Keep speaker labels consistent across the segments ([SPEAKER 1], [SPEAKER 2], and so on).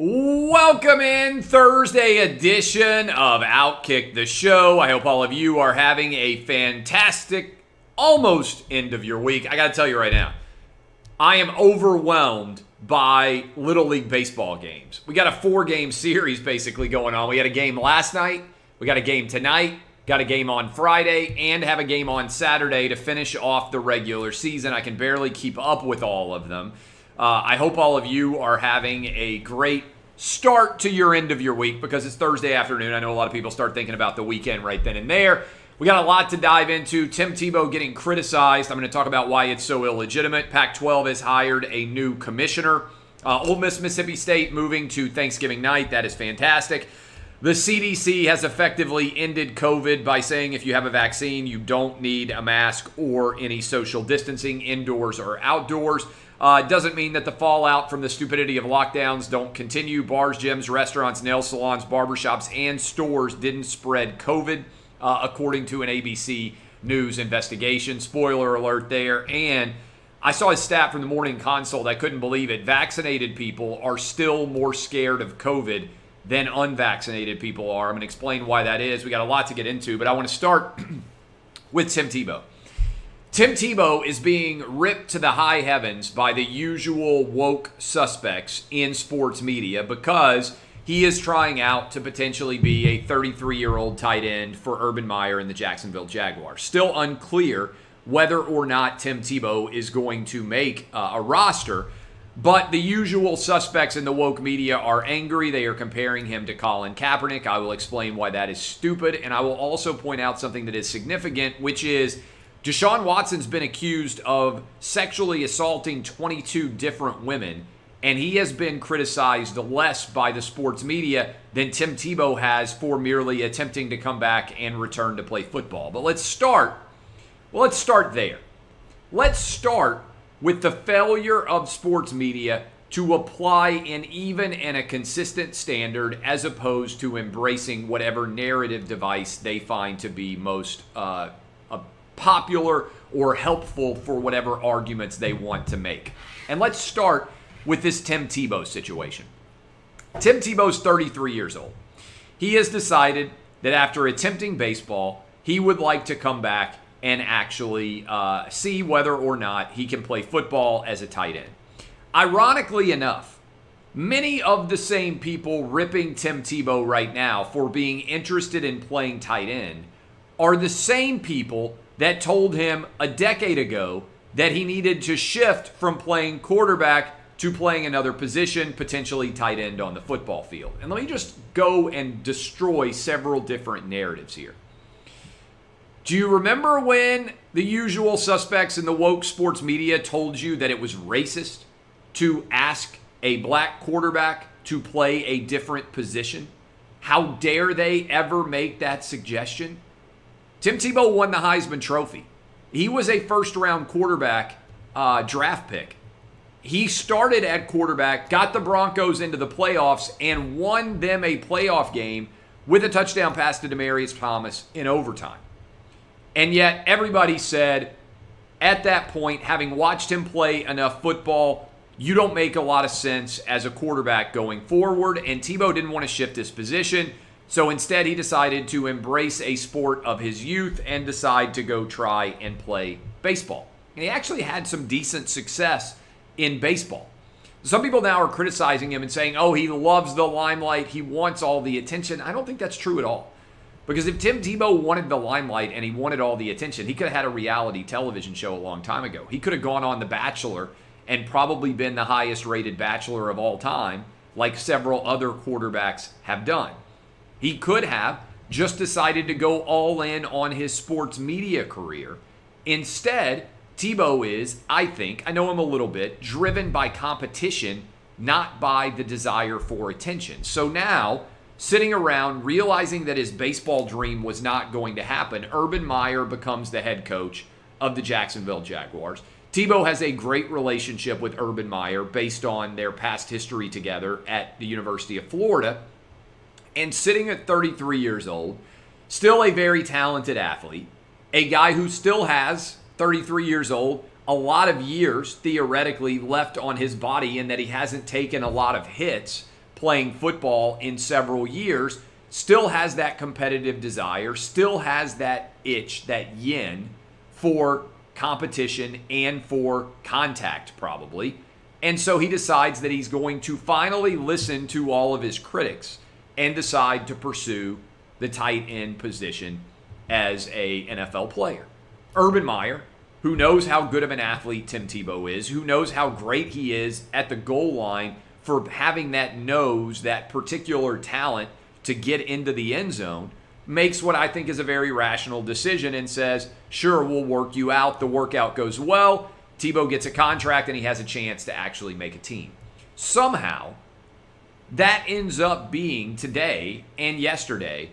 [SPEAKER 1] Welcome in Thursday edition of Outkick the Show. I hope all of you are having a fantastic, almost end of your week. I got to tell you right now, I am overwhelmed by Little League baseball games. We got a four game series basically going on. We had a game last night, we got a game tonight, got a game on Friday, and have a game on Saturday to finish off the regular season. I can barely keep up with all of them. Uh, I hope all of you are having a great start to your end of your week because it's Thursday afternoon. I know a lot of people start thinking about the weekend right then and there. We got a lot to dive into. Tim Tebow getting criticized. I'm going to talk about why it's so illegitimate. Pac 12 has hired a new commissioner. Uh, Ole Miss, Mississippi State moving to Thanksgiving night. That is fantastic. The CDC has effectively ended COVID by saying if you have a vaccine, you don't need a mask or any social distancing indoors or outdoors. Uh, doesn't mean that the fallout from the stupidity of lockdowns don't continue. Bars, gyms, restaurants, nail salons, barbershops, and stores didn't spread COVID, uh, according to an ABC News investigation. Spoiler alert there. And I saw a stat from the morning consult. I couldn't believe it. Vaccinated people are still more scared of COVID than unvaccinated people are. I'm going to explain why that is. We got a lot to get into, but I want to start with Tim Tebow. Tim Tebow is being ripped to the high heavens by the usual woke suspects in sports media because he is trying out to potentially be a 33 year old tight end for Urban Meyer and the Jacksonville Jaguars. Still unclear whether or not Tim Tebow is going to make uh, a roster, but the usual suspects in the woke media are angry. They are comparing him to Colin Kaepernick. I will explain why that is stupid, and I will also point out something that is significant, which is Deshaun Watson's been accused of sexually assaulting 22 different women, and he has been criticized less by the sports media than Tim Tebow has for merely attempting to come back and return to play football. But let's start. Well, let's start there. Let's start with the failure of sports media to apply an even and a consistent standard as opposed to embracing whatever narrative device they find to be most uh, popular or helpful for whatever arguments they want to make. And let's start with this Tim Tebow situation. Tim Tebow's 33 years old. He has decided that after attempting baseball, he would like to come back and actually uh, see whether or not he can play football as a tight end. Ironically enough, many of the same people ripping Tim Tebow right now for being interested in playing tight end are the same people that told him a decade ago that he needed to shift from playing quarterback to playing another position, potentially tight end on the football field. And let me just go and destroy several different narratives here. Do you remember when the usual suspects in the woke sports media told you that it was racist to ask a black quarterback to play a different position? How dare they ever make that suggestion? Tim Tebow won the Heisman Trophy. He was a first round quarterback uh, draft pick. He started at quarterback, got the Broncos into the playoffs, and won them a playoff game with a touchdown pass to Demaryius Thomas in overtime. And yet, everybody said at that point, having watched him play enough football, you don't make a lot of sense as a quarterback going forward. And Tebow didn't want to shift his position. So instead, he decided to embrace a sport of his youth and decide to go try and play baseball. And he actually had some decent success in baseball. Some people now are criticizing him and saying, oh, he loves the limelight, he wants all the attention. I don't think that's true at all. Because if Tim Tebow wanted the limelight and he wanted all the attention, he could have had a reality television show a long time ago. He could have gone on The Bachelor and probably been the highest rated bachelor of all time, like several other quarterbacks have done. He could have just decided to go all in on his sports media career. Instead, Tebow is, I think, I know him a little bit, driven by competition, not by the desire for attention. So now sitting around realizing that his baseball dream was not going to happen, Urban Meyer becomes the head coach of the Jacksonville Jaguars. Tebow has a great relationship with Urban Meyer based on their past history together at the University of Florida. And sitting at 33 years old, still a very talented athlete, a guy who still has 33 years old, a lot of years theoretically left on his body, and that he hasn't taken a lot of hits playing football in several years, still has that competitive desire, still has that itch, that yin for competition and for contact, probably. And so he decides that he's going to finally listen to all of his critics and decide to pursue the tight end position as a NFL player. Urban Meyer, who knows how good of an athlete Tim Tebow is, who knows how great he is at the goal line for having that nose, that particular talent to get into the end zone, makes what I think is a very rational decision and says, sure, we'll work you out. The workout goes well. Tebow gets a contract and he has a chance to actually make a team. Somehow, that ends up being today and yesterday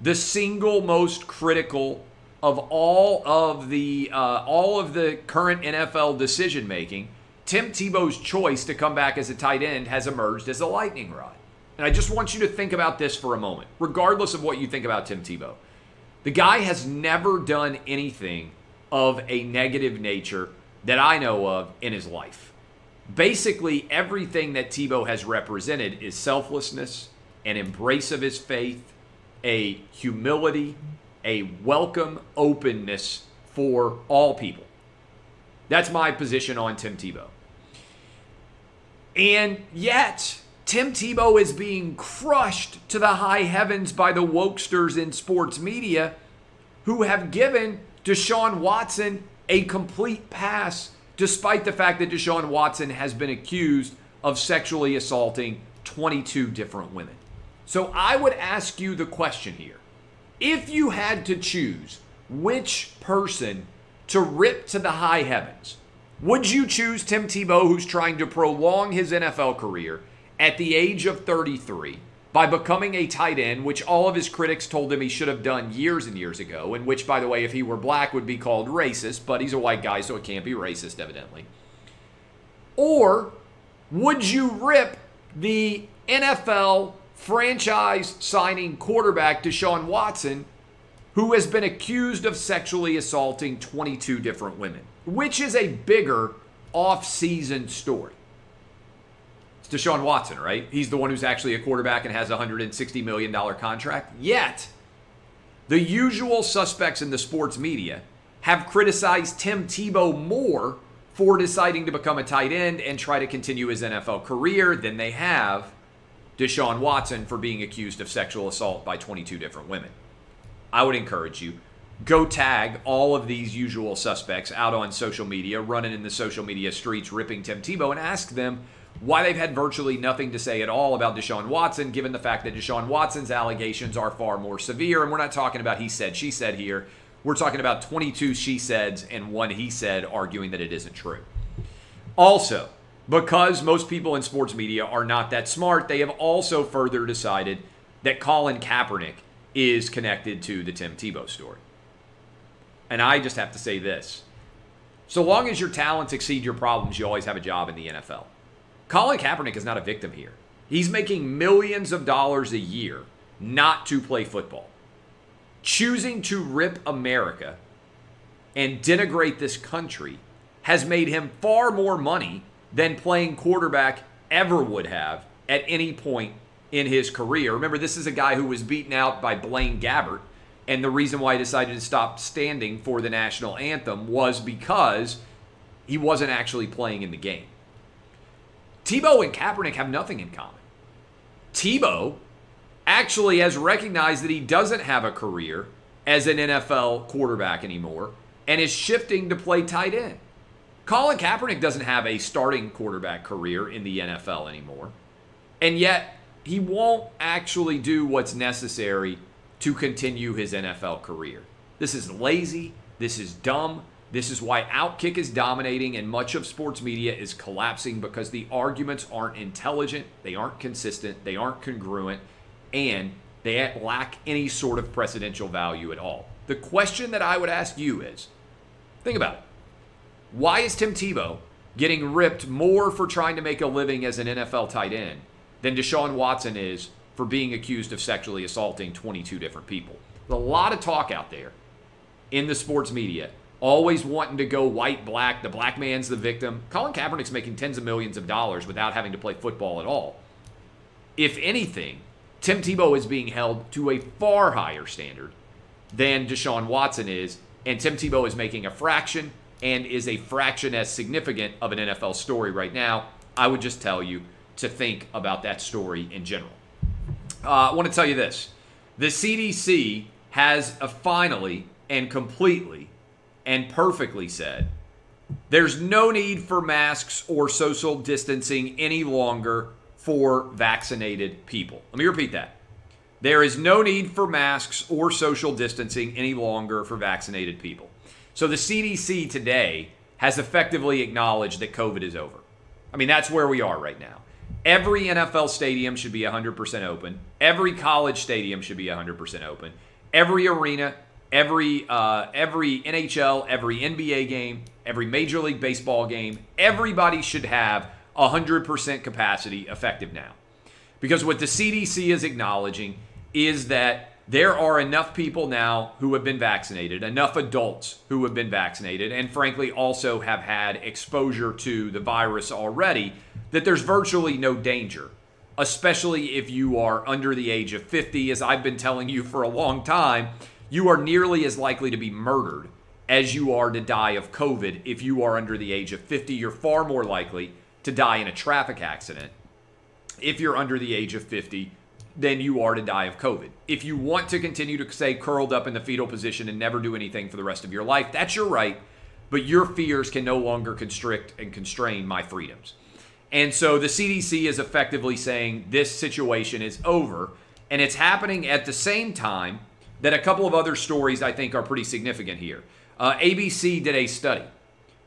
[SPEAKER 1] the single most critical of all of the uh, all of the current NFL decision making. Tim Tebow's choice to come back as a tight end has emerged as a lightning rod. And I just want you to think about this for a moment, regardless of what you think about Tim Tebow. The guy has never done anything of a negative nature that I know of in his life. Basically, everything that Tebow has represented is selflessness, an embrace of his faith, a humility, a welcome openness for all people. That's my position on Tim Tebow. And yet, Tim Tebow is being crushed to the high heavens by the wokesters in sports media who have given Deshaun Watson a complete pass, despite the fact that Deshaun Watson has been accused of sexually assaulting 22 different women. So I would ask you the question here if you had to choose which person to rip to the high heavens, would you choose Tim Tebow, who's trying to prolong his NFL career? at the age of 33 by becoming a tight end, which all of his critics told him he should have done years and years ago, and which, by the way, if he were black, would be called racist, but he's a white guy, so it can't be racist, evidently. Or would you rip the NFL franchise signing quarterback Deshaun Watson, who has been accused of sexually assaulting 22 different women? Which is a bigger off-season story? It's Deshaun Watson, right? He's the one who's actually a quarterback and has a $160 million contract. Yet, the usual suspects in the sports media have criticized Tim Tebow more for deciding to become a tight end and try to continue his NFL career than they have Deshaun Watson for being accused of sexual assault by 22 different women. I would encourage you go tag all of these usual suspects out on social media, running in the social media streets, ripping Tim Tebow, and ask them why they've had virtually nothing to say at all about Deshaun Watson, given the fact that Deshaun Watson's allegations are far more severe. And we're not talking about he said, she said here. We're talking about 22 she saids and one he said arguing that it isn't true. Also, because most people in sports media are not that smart, they have also further decided that Colin Kaepernick is connected to the Tim Tebow story. And I just have to say this so long as your talents exceed your problems, you always have a job in the NFL. Colin Kaepernick is not a victim here. He's making millions of dollars a year not to play football. Choosing to rip America and denigrate this country has made him far more money than playing quarterback ever would have at any point in his career. Remember, this is a guy who was beaten out by Blaine Gabbert, and the reason why he decided to stop standing for the national anthem was because he wasn't actually playing in the game. Tebow and Kaepernick have nothing in common. Tebow actually has recognized that he doesn't have a career as an NFL quarterback anymore and is shifting to play tight end. Colin Kaepernick doesn't have a starting quarterback career in the NFL anymore. And yet, he won't actually do what's necessary to continue his NFL career. This is lazy. This is dumb. This is why Outkick is dominating and much of sports media is collapsing because the arguments aren't intelligent, they aren't consistent, they aren't congruent, and they lack any sort of precedential value at all. The question that I would ask you is think about it. Why is Tim Tebow getting ripped more for trying to make a living as an NFL tight end than Deshaun Watson is for being accused of sexually assaulting 22 different people? A lot of talk out there in the sports media, always wanting to go white, black, the black man's the victim. Colin Kaepernick's making tens of millions of dollars without having to play football at all. If anything, Tim Tebow is being held to a far higher standard than Deshaun Watson is, and Tim Tebow is making a fraction and is a fraction as significant of an NFL story right now. I would just tell you to think about that story in general. Uh, I want to tell you this the CDC has finally and completely and perfectly said there's no need for masks or social distancing any longer for vaccinated people. Let me repeat that. There is no need for masks or social distancing any longer for vaccinated people. So the CDC today has effectively acknowledged that COVID is over. I mean, that's where we are right now. Every NFL stadium should be 100% open. Every college stadium should be 100% open. Every arena, every uh, every NHL, every NBA game, every Major League Baseball game, everybody should have 100% capacity effective now. Because what the CDC is acknowledging is that there are enough people now who have been vaccinated, enough adults who have been vaccinated, and frankly also have had exposure to the virus already, that there's virtually no danger, especially if you are under the age of 50. As I've been telling you for a long time, you are nearly as likely to be murdered as you are to die of COVID if you are under the age of 50. You're far more likely to die in a traffic accident if you're under the age of 50 than you are to die of COVID. If you want to continue to stay curled up in the fetal position and never do anything for the rest of your life, that's your right, but your fears can no longer constrict and constrain my freedoms. And so the CDC is effectively saying this situation is over, and it's happening at the same time that a couple of other stories I think are pretty significant here. Uh, ABC did a study.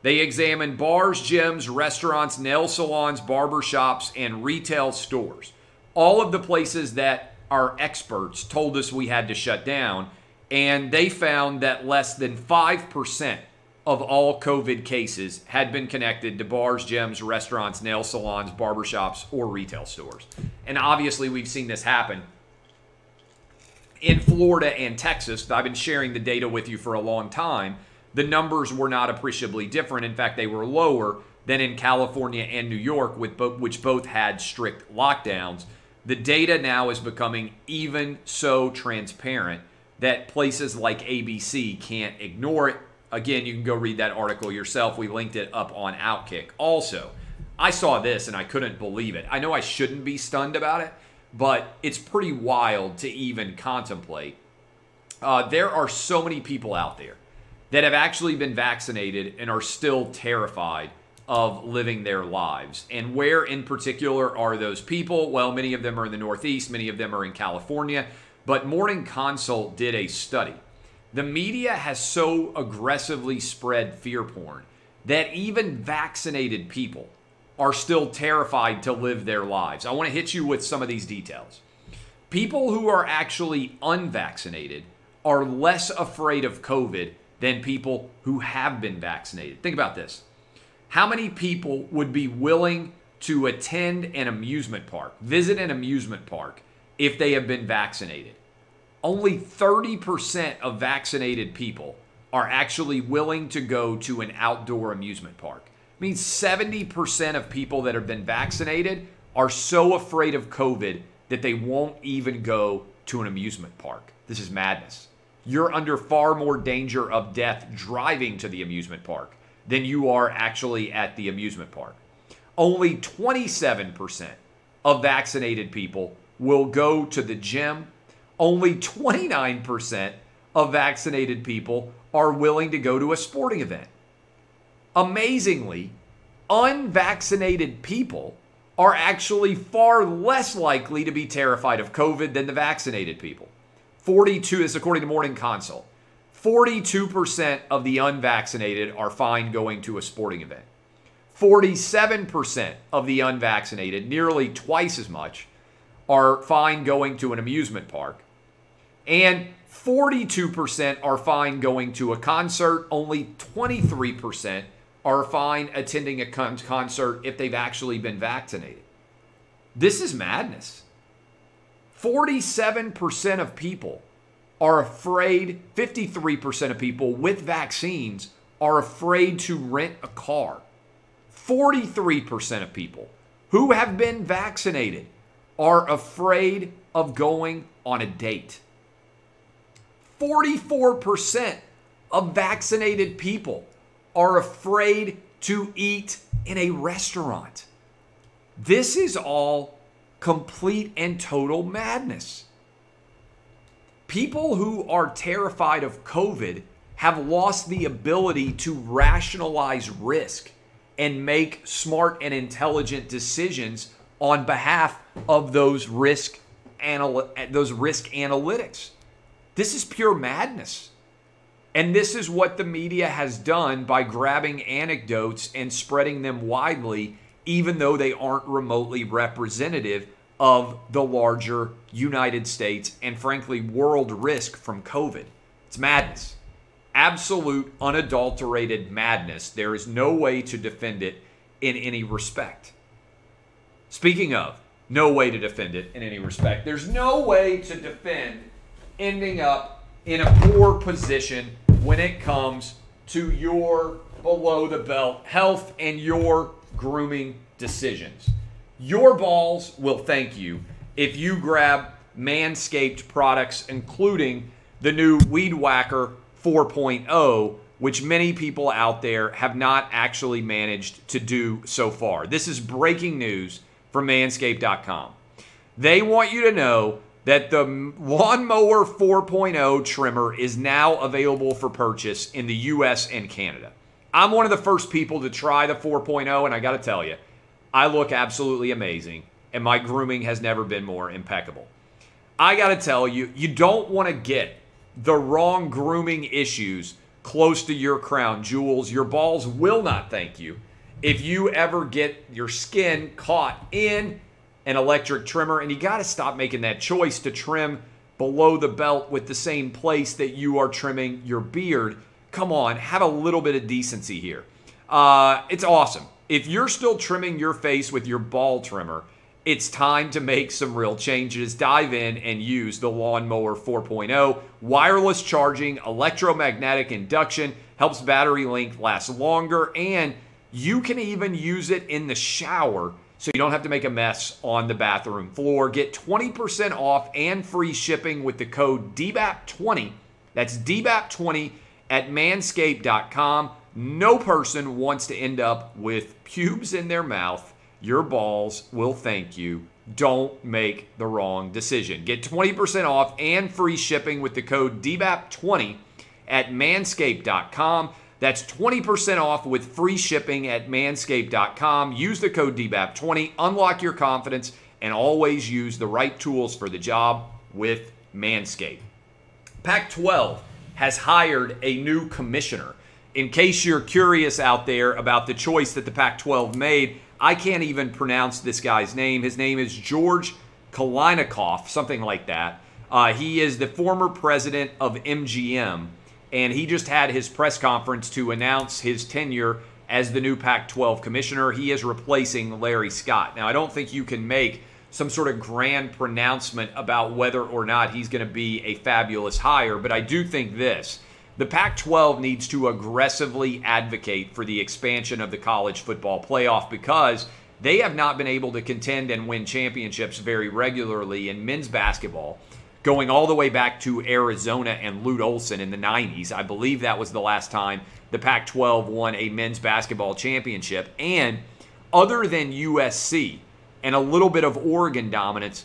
[SPEAKER 1] They examined bars, gyms, restaurants, nail salons, barber shops, and retail stores all of the places that our experts told us we had to shut down, and they found that less than 5% of all COVID cases had been connected to bars, gyms, restaurants, nail salons, barbershops, or retail stores. And obviously, we've seen this happen in Florida and Texas. I've been sharing the data with you for a long time. The numbers were not appreciably different. In fact, they were lower than in California and New York, with which both had strict lockdowns the data now is becoming even so transparent that places like ABC can't ignore it. Again, you can go read that article yourself. We linked it up on Outkick. Also, I saw this and I couldn't believe it. I know I shouldn't be stunned about it, but it's pretty wild to even contemplate. Uh, there are so many people out there that have actually been vaccinated and are still terrified of living their lives. And where in particular are those people? Well, many of them are in the Northeast, many of them are in California. But Morning Consult did a study. The media has so aggressively spread fear porn that even vaccinated people are still terrified to live their lives. I want to hit you with some of these details. People who are actually unvaccinated are less afraid of COVID than people who have been vaccinated. Think about this how many people would be willing to attend an amusement park, visit an amusement park, if they have been vaccinated? Only 30% of vaccinated people are actually willing to go to an outdoor amusement park. It means 70% of people that have been vaccinated are so afraid of COVID that they won't even go to an amusement park. This is madness. You're under far more danger of death driving to the amusement park than you are actually at the amusement park. Only 27% of vaccinated people will go to the gym. Only 29% of vaccinated people are willing to go to a sporting event. Amazingly, unvaccinated people are actually far less likely to be terrified of COVID than the vaccinated people. 42 is according to Morning Consult. 42% of the unvaccinated are fine going to a sporting event. 47% of the unvaccinated, nearly twice as much, are fine going to an amusement park. And 42% are fine going to a concert. Only 23% are fine attending a con- concert if they've actually been vaccinated. This is madness. 47% of people are afraid, 53% of people with vaccines are afraid to rent a car. 43% of people who have been vaccinated are afraid of going on a date. 44% of vaccinated people are afraid to eat in a restaurant. This is all complete and total madness. People who are terrified of COVID have lost the ability to rationalize risk and make smart and intelligent decisions on behalf of those risk those risk analytics. This is pure madness. And this is what the media has done by grabbing anecdotes and spreading them widely, even though they aren't remotely representative of the larger United States and, frankly, world risk from COVID. It's madness. Absolute, unadulterated madness. There is no way to defend it in any respect. Speaking of, no way to defend it in any respect. There's no way to defend ending up in a poor position when it comes to your below the belt health and your grooming decisions. Your balls will thank you if you grab Manscaped products, including the new Weed Whacker 4.0, which many people out there have not actually managed to do so far. This is breaking news from manscaped.com. They want you to know that the Lawnmower 4.0 trimmer is now available for purchase in the US and Canada. I'm one of the first people to try the 4.0, and I got to tell you, I look absolutely amazing, and my grooming has never been more impeccable. I got to tell you, you don't want to get the wrong grooming issues close to your crown jewels. Your balls will not thank you if you ever get your skin caught in an electric trimmer, and you got to stop making that choice to trim below the belt with the same place that you are trimming your beard. Come on, have a little bit of decency here. Uh, it's awesome. If you're still trimming your face with your ball trimmer, it's time to make some real changes. Dive in and use the Lawnmower 4.0. Wireless charging, electromagnetic induction, helps battery length last longer, and you can even use it in the shower so you don't have to make a mess on the bathroom floor. Get 20% off and free shipping with the code DBAP20. That's DBAP20 at manscaped.com. No person wants to end up with pubes in their mouth. Your balls will thank you. Don't make the wrong decision. Get 20% off and free shipping with the code DBAP20 at manscaped.com. That's 20% off with free shipping at manscaped.com. Use the code DBAP20, unlock your confidence, and always use the right tools for the job with Manscaped. Pac 12 has hired a new commissioner. In case you're curious out there about the choice that the Pac 12 made, I can't even pronounce this guy's name. His name is George Kliavkoff, something like that. Uh, he is the former president of MGM and he just had his press conference to announce his tenure as the new Pac 12 commissioner. He is replacing Larry Scott. Now, I don't think you can make some sort of grand pronouncement about whether or not he's going to be a fabulous hire, but I do think this. The Pac 12 needs to aggressively advocate for the expansion of the college football playoff because they have not been able to contend and win championships very regularly in men's basketball going all the way back to Arizona and Lute Olson in the 90s. I believe that was the last time the Pac 12 won a men's basketball championship. And other than USC and a little bit of Oregon dominance,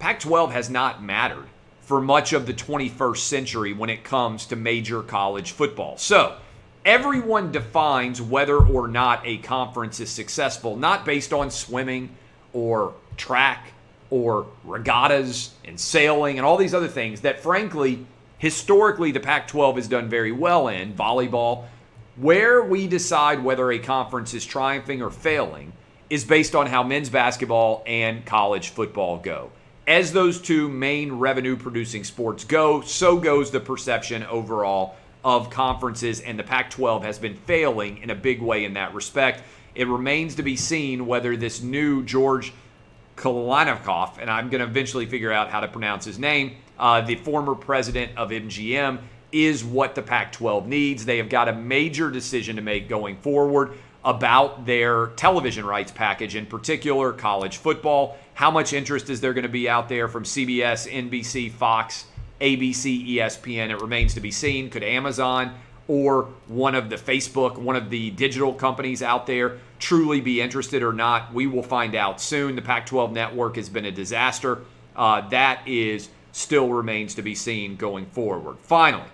[SPEAKER 1] Pac 12 has not mattered for much of the 21st century when it comes to major college football. So, everyone defines whether or not a conference is successful, not based on swimming or track or regattas and sailing and all these other things that, frankly, historically the Pac 12 has done very well in volleyball. Where we decide whether a conference is triumphing or failing is based on how men's basketball and college football go. as those two main revenue producing sports go, so goes the perception overall of conferences, and the Pac 12 has been failing in a big way in that respect. It remains to be seen whether this new George Kliavkoff, and I'm going to eventually figure out how to pronounce his name, uh, the former president of MGM, is what the Pac 12 needs. They have got a major decision to make going forward about their television rights package, in particular college football. How much interest is there going to be out there from CBS, NBC, Fox, ABC, ESPN? It remains to be seen. Could Amazon or one of the Facebook, one of the digital companies out there truly be interested or not? We will find out soon. The Pac 12 network has been a disaster. Uh, that is still remains to be seen going forward. Finally,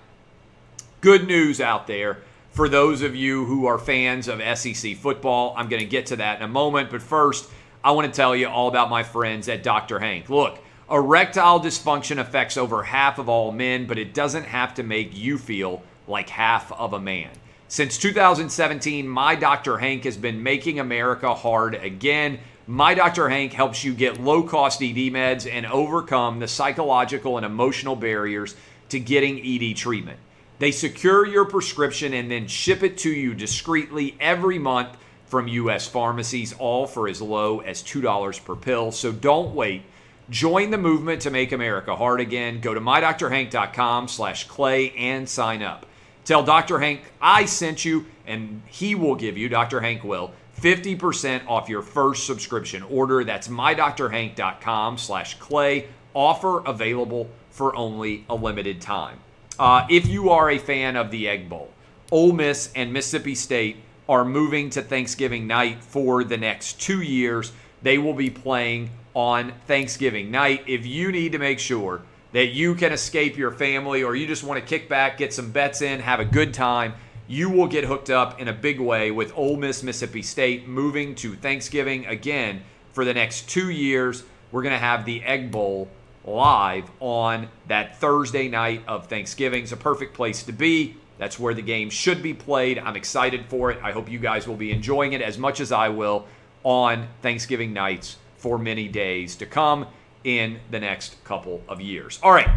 [SPEAKER 1] good news out there for those of you who are fans of SEC football. I'm going to get to that in a moment, but first, I want to tell you all about my friends at Dr. Hank. Look, erectile dysfunction affects over half of all men, but it doesn't have to make you feel like half of a man. Since 2017, My Dr. Hank has been making America hard again. My Dr. Hank helps you get low cost ED meds and overcome the psychological and emotional barriers to getting ED treatment. They secure your prescription and then ship it to you discreetly every month from U.S. pharmacies, all for as low as $2 per pill. So don't wait. Join the movement to make America hard again. Go to mydrhank.com slash clay and sign up. Tell Dr. Hank I sent you, and he will give you, Dr. Hank will, 50% off your first subscription order. That's mydrhank.com slash clay. Offer available for only a limited time. Uh, if you are a fan of the Egg Bowl, Ole Miss and Mississippi State are moving to Thanksgiving night for the next two years. They will be playing on Thanksgiving night. If you need to make sure that you can escape your family or you just want to kick back, get some bets in, have a good time, you will get hooked up in a big way with Ole Miss Mississippi State moving to Thanksgiving again for the next two years. We're going to have the Egg Bowl live on that Thursday night of Thanksgiving. It's a perfect place to be. That's where the game should be played. I'm excited for it. I hope you guys will be enjoying it as much as I will on Thanksgiving nights for many days to come in the next couple of years. All right,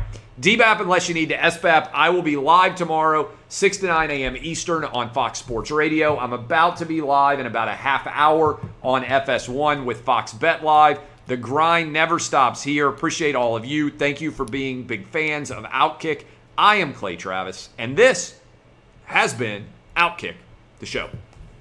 [SPEAKER 1] DBAP unless you need to SBAP. I will be live tomorrow, 6 to 9 a.m. Eastern on Fox Sports Radio. I'm about to be live in about a half hour on FS1 with Fox Bet Live. The grind never stops here. Appreciate all of you. Thank you for being big fans of Outkick. I am Clay Travis, and this has been Outkick, the show.